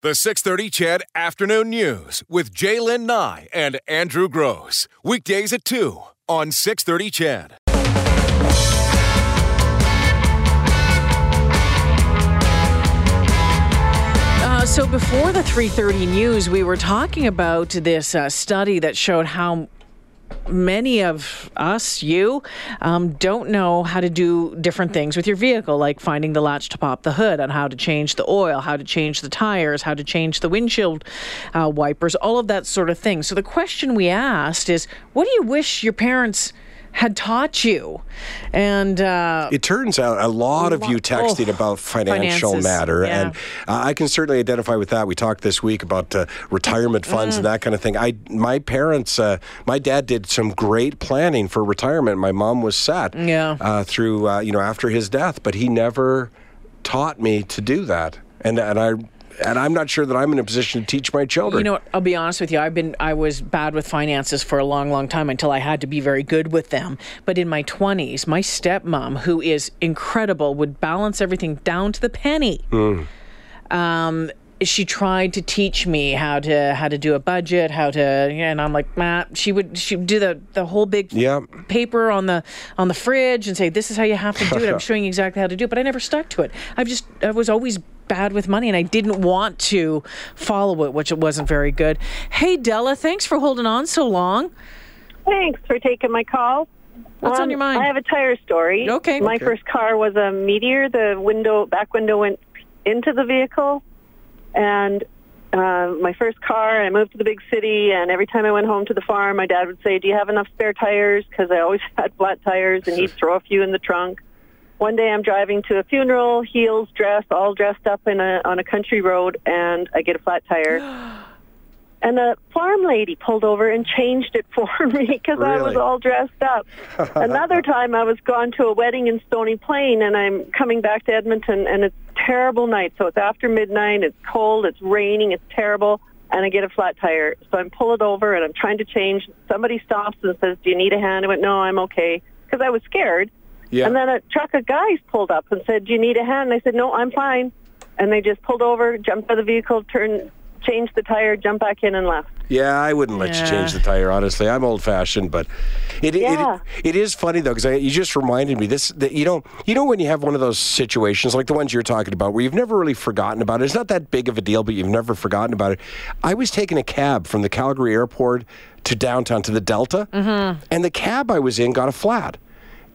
The 630 CHED Afternoon News with Jaylen Nye and Andrew Gross. Weekdays at 2 on 630 CHED. Uh, so before the 3:30 news, we were talking about this uh, study that showed how many of us, you, um, don't know how to do different things with your vehicle, like finding the latch to pop the hood, and how to change the oil, how to change the tires, how to change the windshield uh, wipers, all of that sort of thing. So the question we asked is, what do you wish your parents? Had taught you. And uh, it turns out a lot of you texted oh, about financial finances, matter, yeah. and uh, I can certainly identify with that. We talked this week about uh, retirement funds Mm. and that kind of thing. I, my parents, uh, my dad did some great planning for retirement. My mom was set, Yeah. uh, through uh, you know after his death, but he never taught me to do that, and and I. And I'm not sure that I'm in a position to teach my children. You know, I'll be honest with you. I've been I was bad with finances for a long, long time until I had to be very good with them. But in my 20s, my stepmom, who is incredible, would balance everything down to the penny. Um, she tried to teach me how to how to do a budget, how to, and I'm like, Matt. She would she would do the the whole big paper on the on the fridge and say, "This is how you have to do it." I'm showing you exactly how to do it, but I never stuck to it. I've just I was always bad with money and I didn't want to follow it, which it wasn't very good. Hey Della, thanks for holding on so long. Thanks for taking my call. What's on your mind? I have a tire story. Okay. My Okay. first car was a Meteor. The window, back window went into the vehicle, and uh, my first car. I moved to the big city, and every time I went home to the farm, my dad would say, "Do you have enough spare tires?" Because I always had flat tires, and he'd throw a few in the trunk. One day, I'm driving to a funeral, heels dressed, all dressed up in a on a country road, and I get a flat tire. And a farm lady pulled over and changed it for me because I was all dressed up. Another time I was gone to a wedding in Stony Plain and I'm coming back to Edmonton and it's terrible night. So it's after midnight, it's cold, it's raining, it's terrible, and I get a flat tire. So I'm pulled over and I'm trying to change. Somebody stops and says, do you need a hand? I went, no, I'm okay because I was scared. Yeah. And then a truck of guys pulled up and said, do you need a hand? And I said, no, I'm fine. And they just pulled over, jumped out of the vehicle, turned, changed the tire, jumped back in and left. Yeah, I wouldn't let you change the tire. Honestly, I'm old fashioned, but it Yeah. it, it is funny though because you just reminded me this. That, you know, you know when you have one of those situations like the ones you're talking about where you've never really forgotten about it. It's not that big of a deal, but you've never forgotten about it. I was taking a cab from the Calgary airport to downtown to the Delta, mm-hmm. and the cab I was in got a flat.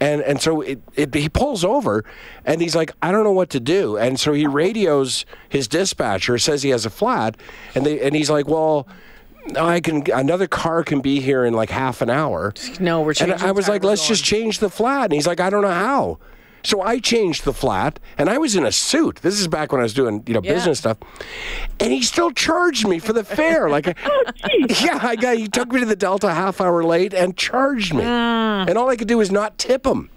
And and so it, it, he pulls over and he's like, I don't know what to do. And so he radios his dispatcher, says he has a flat, and they and he's like, Well, I can another car can be here in like half an hour. No, we're And. I was like, let's we're just change the flat. And he's like, I don't know how. So I changed the flat, and I was in a suit. This is back when I was doing, you know, Yeah. business stuff. And he still charged me for the fare. Like, yeah, I got. He took me to the Delta half hour late and charged me. Mm. And all I could do was not tip him.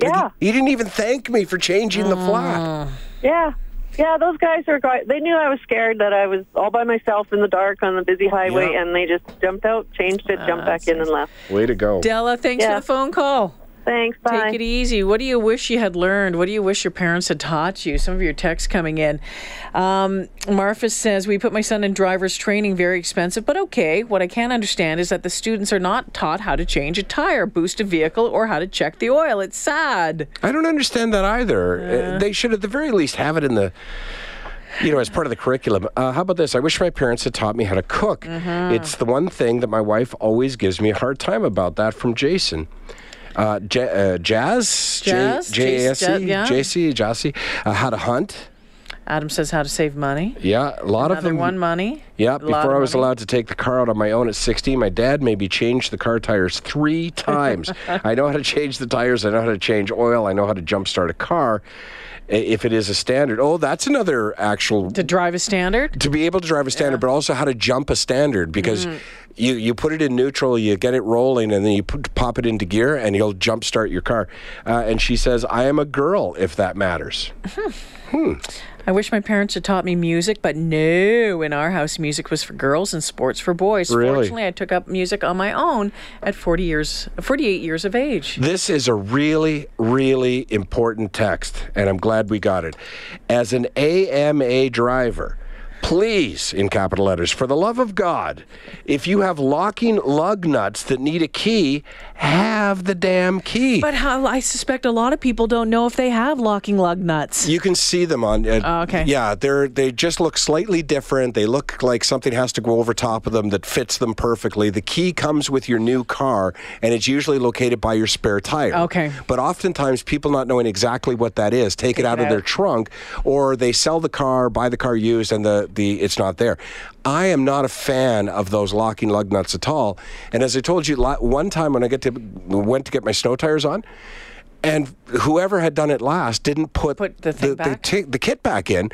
Yeah. he, he didn't even thank me for changing the Mm. flat. Yeah. Yeah, those guys are great. They knew I was scared that I was all by myself in the dark on the busy highway, Yeah. and they just jumped out, changed it, jumped back in, and left. Way to go. Della, thanks Yeah. for the phone call. Thanks. Bye. Take it easy. What do you wish you had learned? What do you wish your parents had taught you? Some of your texts coming in. Um, Marfa says, We put my son in driver's training, very expensive, but okay. What I can't understand is that the students are not taught how to change a tire, boost a vehicle, or how to check the oil. It's sad. I don't understand that either. Uh, they should, at the very least, have it in the. You know, as part of the curriculum. Uh, how about this? I wish my parents had taught me how to cook. It's the one thing that my wife always gives me a hard time about. That from Jason. Uh, J- uh, Jazz, Jazz? J A S Jas- JC, Jassy, uh, how to hunt. Adam says how to save money. Yeah, a lot of Another them. one, money. Yeah, A before I was money. allowed to take the car out on my own at 16, my dad made me change the car tires three times. I know how to change the tires, I know how to change oil, I know how to jumpstart a car if it is a standard. Oh, that's another actual To drive a standard? to be able to drive a standard, but also how to jump a standard because you, you put it in neutral, you get it rolling, and then you put, pop it into gear, and you'll jump start your car. Uh, and she says, "I am a girl, if that matters." I wish my parents had taught me music, but no. In our house, music was for girls and sports for boys. Really? Fortunately, I took up music on my own at 40 years, 48 years of age. This is a really, really important text, and I'm glad we got it. As an AMA driver, please, in capital letters, for the love of God, if you have locking lug nuts that need a key, have the damn key. But how, I suspect a lot of people don't know if they have locking lug nuts. You can see them on. Uh, Oh, okay. Yeah, they're they just look slightly different. They look like something has to go over top of them that fits them perfectly. The key comes with your new car, and it's usually located by your spare tire. Okay. But oftentimes, people not knowing exactly what that is, take, it out it of their trunk, or they sell the car, buy the car used, and the the it's not there. I am not a fan of those locking lug nuts at all. And as I told you, one time when I get to went to get my snow tires on. And whoever had done it last didn't put, Put the thing back? ti- the kit back in.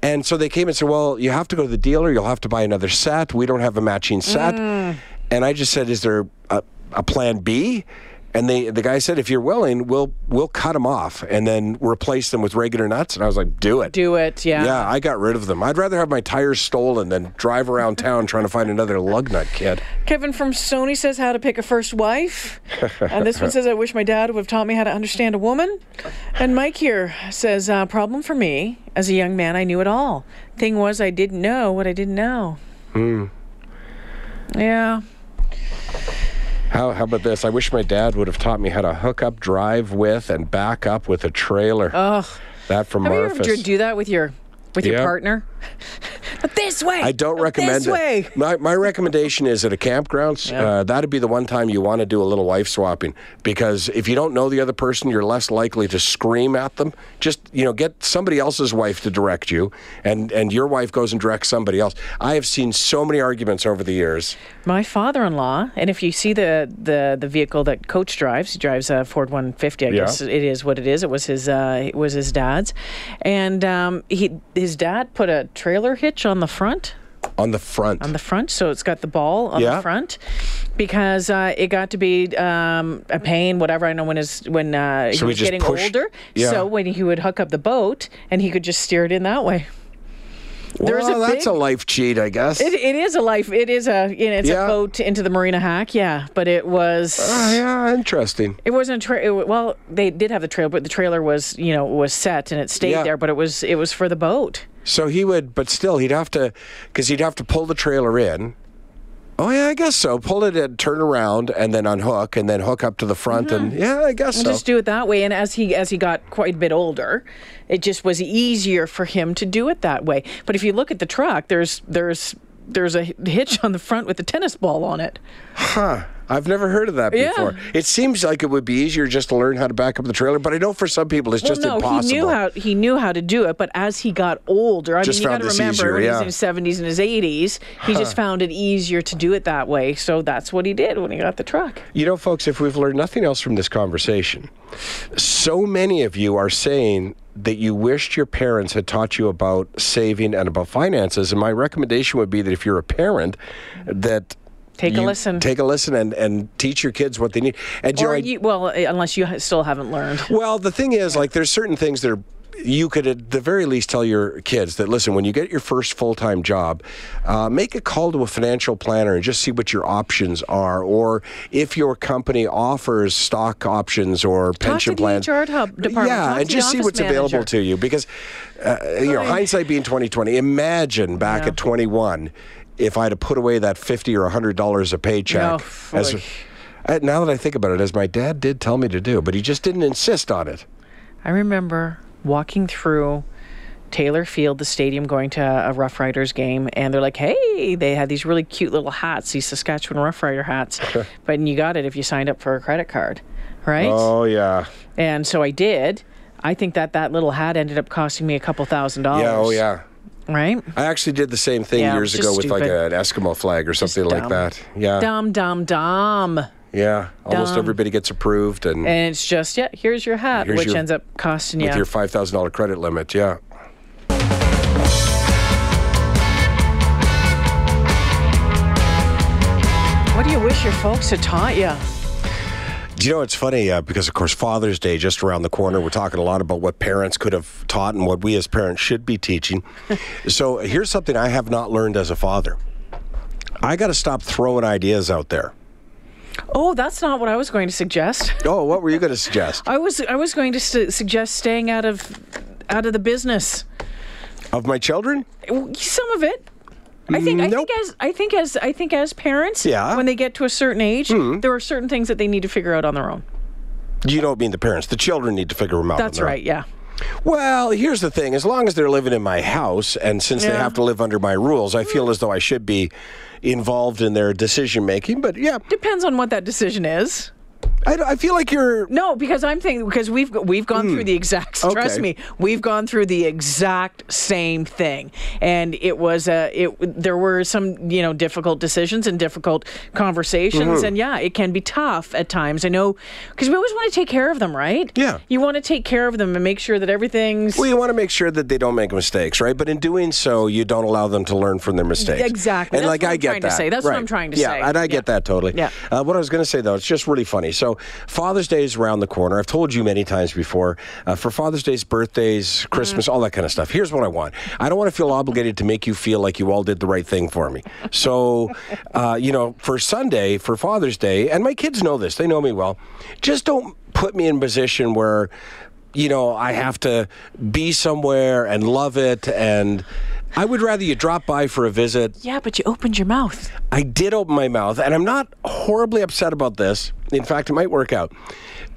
And so they came and said, Well, you have to go to the dealer. You'll have to buy another set. We don't have a matching set. Mm. And I just said, Is there a, a plan B? And they, the guy said, If you're willing, we'll we'll cut them off and then replace them with regular nuts. And I was like, Do it. Do it, yeah. Yeah, I got rid of them. I'd rather have my tires stolen than drive around town trying to find another lug nut kid. Kevin from Sony says how to pick a first wife. and this one says, I wish my dad would have taught me how to understand a woman. And Mike here says, uh, problem for me. As a young man, I knew it all. Thing was, I didn't know what I didn't know. Hmm. Yeah. How, how about this? I wish my dad would have taught me how to hook up, drive with, and back up with a trailer. Ugh. that from Have you Marfus. ever do that with your with your partner? But this way. I don't recommend this it. way. My, my recommendation is at a campground, uh, that'd be the one time you want to do a little wife swapping because if you don't know the other person, you're less likely to scream at them. Just you know, get somebody else's wife to direct you, and and your wife goes and directs somebody else. I have seen so many arguments over the years. My father-in-law, and if you see the the, the vehicle that Coach drives, he drives a Ford 150. I Yeah. guess it is what it is. It was his uh, it was his dad's, and um, he his dad put a trailer hitch on the front On the front, on the front, so it's got the ball on Yeah. the front, because uh, it got to be um, a pain. Whatever I know when his when uh, he So he was getting pushed- older. Yeah. So when he would hook up the boat, and he could just steer it in that way. There's well, a that's big- a life cheat, I guess. It, it is a life. It is a you know, it's Yeah. a boat into the marina hack. Yeah, but it was. Ah, yeah, interesting. It wasn't a tra- it, well. They did have the trailer, but the trailer was you know was set and it stayed Yeah. there. But it was it was for the boat. So he would, but still, he'd have to, because he'd have to pull the trailer in. Oh yeah, I guess so. Pull it in, turn around, and then unhook, and then hook up to the front, and mm-hmm. yeah, I guess And so. just do it that way. And as he as he got quite a bit older, it just was easier for him to do it that way. But if you look at the truck, there's there's there's a hitch on the front with a tennis ball on it. Huh. I've never heard of that Yeah. before. It seems like it would be easier just to learn how to back up the trailer, but I know for some people it's just well, no, impossible. he knew how he knew how to do it, but as he got older, I Just mean, you got to remember easier, when he was in his seventies and his eighties, he just found it easier to do it that way. So that's what he did when he got the truck. You know, folks, if we've learned nothing else from this conversation, so many of you are saying that you wished your parents had taught you about saving and about finances. And my recommendation would be that if you're a parent, that Take a listen. Take a listen and, and teach your kids what they need. And you Or you, well, uh, unless you still haven't learned. well, the thing is, like, there's certain things that are. You could, at the very least, tell your kids that listen, when you get your first full time job, uh, make a call to a financial planner and just see what your options are. Or if your company offers stock options or pension plans. Yeah, Talk and just see what's available to you. Because, uh, you know, hindsight being 2020, imagine back Yeah. at 21 if I'd have put away that 50 or $100 a paycheck. No, as, now that I think about it, as my dad did tell me to do, but he just didn't insist on it. I remember walking through Taylor Field, the stadium, going to a Rough Riders game, and they're like, "Hey, they had these really cute little hats, these Saskatchewan Rough Rider hats, but you got it if you signed up for a credit card, right?" Oh, yeah. And so I did. I think that that little hat ended up costing me a couple thousand dollars. Yeah, oh, yeah. Right? I actually did the same thing Yeah, years ago with like an Eskimo flag or something like that. Yeah, Dumb, dumb, dumb. yeah. Almost Dumb. everybody gets approved, and, And it's just, yeah, here's your hat, Here's which your- ends up costing you. with your five thousand dollar credit limit. Yeah. what do you wish your folks had taught you? Do you know it's funny uh, because of course Father's Day just around the corner. We're talking a lot about what parents could have taught and what we as parents should be teaching. so here's something I have not learned as a father. I got to stop throwing ideas out there. Oh, that's not what I was going to suggest. Oh, what were you going to suggest? I was I was going to su- suggest staying out of out of the business. Of my children? Some of it. I think I think as I think as I think as parents, Yeah. When they get to a certain age, hmm. there are certain things that they need to figure out on their own. You don't mean the parents. The children need to figure them out. on That's their own. right. Yeah. Well, here's the thing. As long as they're living in my house, and since they have to live under my rules, I feel as though I should be involved in their decision making. But yeah, Depends on what that decision is. I, I feel like you're. No, because I'm thinking because we've we've gone through the exact. Trust Hmm. Okay. me, we've gone through the exact same thing, and it was a it. There were some you know difficult decisions and difficult conversations, Mm-hmm. and yeah, it can be tough at times. I know because we always want to take care of them, right? Yeah. you want to take care of them and make sure that everything's Well, you want to make sure that they don't make mistakes, right? But in doing so, you don't allow them to learn from their mistakes. Exactly. And That's like I I'm get that. say. That's what I'm trying to yeah, say. and I get Yeah. that totally. Yeah. Uh, what I was going to say though, it's just really funny. So Father's Day is around the corner. I've told you many times before. Uh, for Father's Days, birthdays, Christmas, Mm-hmm. all that kind of stuff. Here's what I want. I don't want to feel obligated to make you feel like you all did the right thing for me. So, uh, you know, for Sunday, for Father's Day, and my kids know this. They know me well. Just don't put me in a position where you know, I have to be somewhere and love it. And I would rather you drop by for a visit. yeah, but you opened your mouth. I did open my mouth, and I'm not horribly upset about this. In fact, it might work out.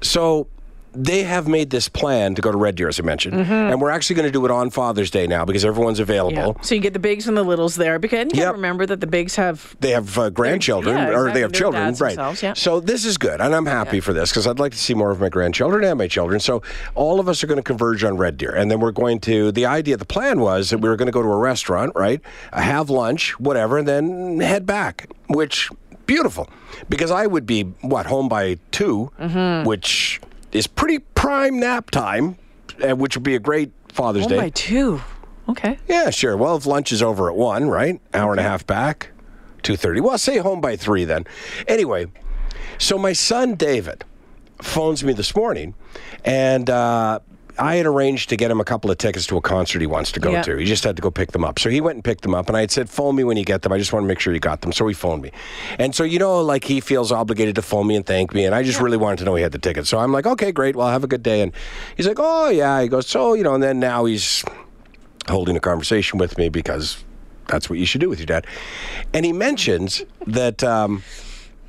So they have made this plan to go to Red Deer, as I mentioned, and we're actually going to do it on Father's Day now because everyone's available. So you get the bigs and the littles there because and you gotta Yep. remember that the bigs have They have uh, grandchildren, yeah, or exactly. they have They're children, right? yeah. So this is good, and I'm happy for this because I'd like to see more of my grandchildren and my children. So all of us are going to converge on Red Deer, and then we're going to. The idea, the plan was that we were going to go to a restaurant, right? Have lunch, whatever, and then head back. Which beautiful, because I would be what home by 2 Mm-hmm. which is pretty prime nap time, uh, which would be a great Father's one Day. by two. Okay. Yeah, sure. Well, if lunch is over at one, right? Hour and a half back, two thirty. Well, say home by three then. Anyway, so my son David phones me this morning, and uh, I had arranged to get him a couple of tickets to a concert he wants to go Yeah. to. He just had to go pick them up. So he went and picked them up, and I had said, "Phone me when you get them. I just want to make sure you got them." So he phoned me, and so you know, like he feels obligated to phone me and thank me, and I just really wanted to know he had the tickets. So I'm like, "Okay, great. Well, have a good day." And he's like, "Oh yeah." He goes, "So you know," and then now he's holding a conversation with me because that's what you should do with your dad. And he mentions that um,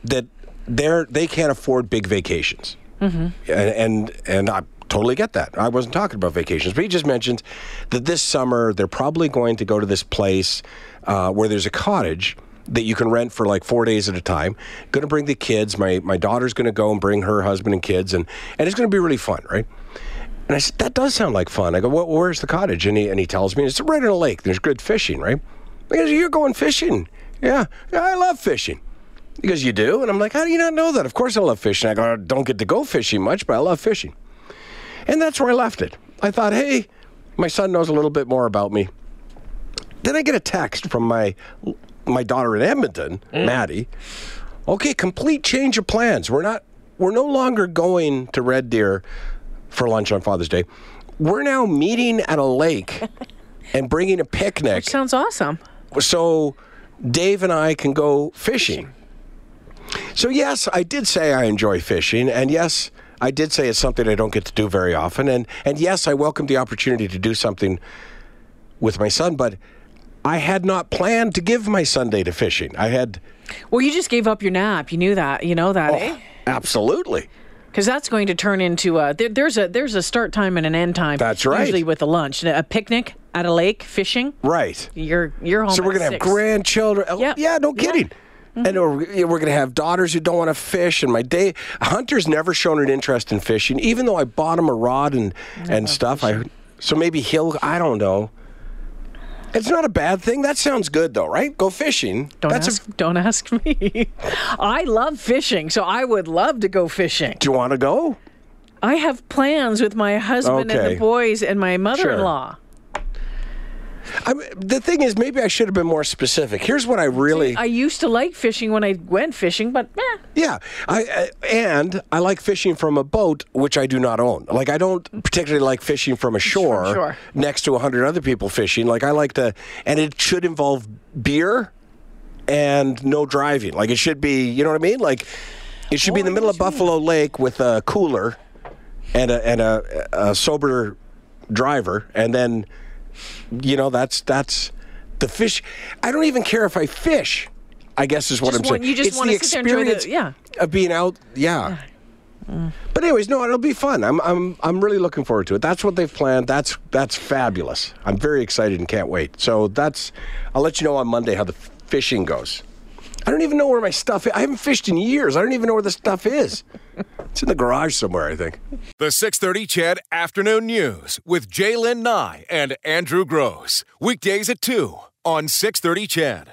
that they're they can't afford big vacations, mm-hmm. and and and I totally get that. I wasn't talking about vacations, but he just mentioned that this summer they're probably going to go to this place uh, where there's a cottage. That you can rent for like four days at a time. Going to bring the kids. My my daughter's going to go and bring her husband and kids, and and it's going to be really fun, right? And I said, that does sound like fun. I go, well, where's the cottage? And he, and he tells me, it's right on a lake. There's good fishing, right? Because you're going fishing. Yeah, yeah, I love fishing. Goes, you do? And I'm like, how do you not know that? Of course I love fishing. I go, I don't get to go fishing much, but I love fishing. And that's where I left it. I thought, hey, my son knows a little bit more about me. Then I get a text from my my daughter in Edmonton, mm. Maddie. Okay, complete change of plans. We're not we're no longer going to Red Deer for lunch on Father's Day. We're now meeting at a lake and bringing a picnic Sounds awesome. so Dave and I can go fishing. So yes, I did say I enjoy fishing, and yes, I did say it's something I don't get to do very often, and and yes, I welcome the opportunity to do something with my son, but I had not planned to give my Sunday to fishing. I had Well, you just gave up your nap. You knew that. You know that, eh? absolutely. Because that's going to turn into a there, there's a there's a start time and an end time. That's right. Usually with a lunch, a picnic at a lake, fishing. Right. You're you're home. So we're gonna have grandchildren. Oh, Yep. Yeah, no Yeah. Mm-hmm. And we're, we're gonna have daughters who don't want to fish. And my day, Hunter's never shown an interest in fishing, even though I bought him a rod and and stuff. I so maybe he'll. I don't know. It's not a bad thing. That sounds good though, right? Go fishing. Don't That's ask. a, don't ask me. I love fishing, so I would love to go fishing. do you want to go? I have plans with my husband and the boys and my mother-in-law. I, the thing is, maybe I should have been more specific. Here's what I really. I used to like fishing when I went fishing, but eh, Yeah, I, I and I like fishing from a boat, which I do not own. Like I don't particularly like fishing from a shore Sure. next to a hundred other people fishing. Like I like to, and it should involve beer and no driving. Like it should be, you know what I mean? Like it should be in the Oh, middle of Buffalo Lake with a cooler and a and a, a sober driver, and then you know, that's that's the fish. I don't even care if I fish. I guess is what Just I'm want- saying. you just it's wanna the sit there and enjoy the- experience yeah. of being out. Yeah. Mm. But anyways, no, it'll be fun. I'm I'm I'm really looking forward to it. That's what they've planned. That's that's fabulous. I'm very excited and can't wait. So that's I'll let you know on Monday how the fishing goes. I don't even know where my stuff is. I haven't fished in years. I don't even know where the stuff is. it's in the garage somewhere, I think. The 630 CHED Afternoon News with Jaylen Nye and Andrew Gross. Weekdays at 2 on 630 CHED.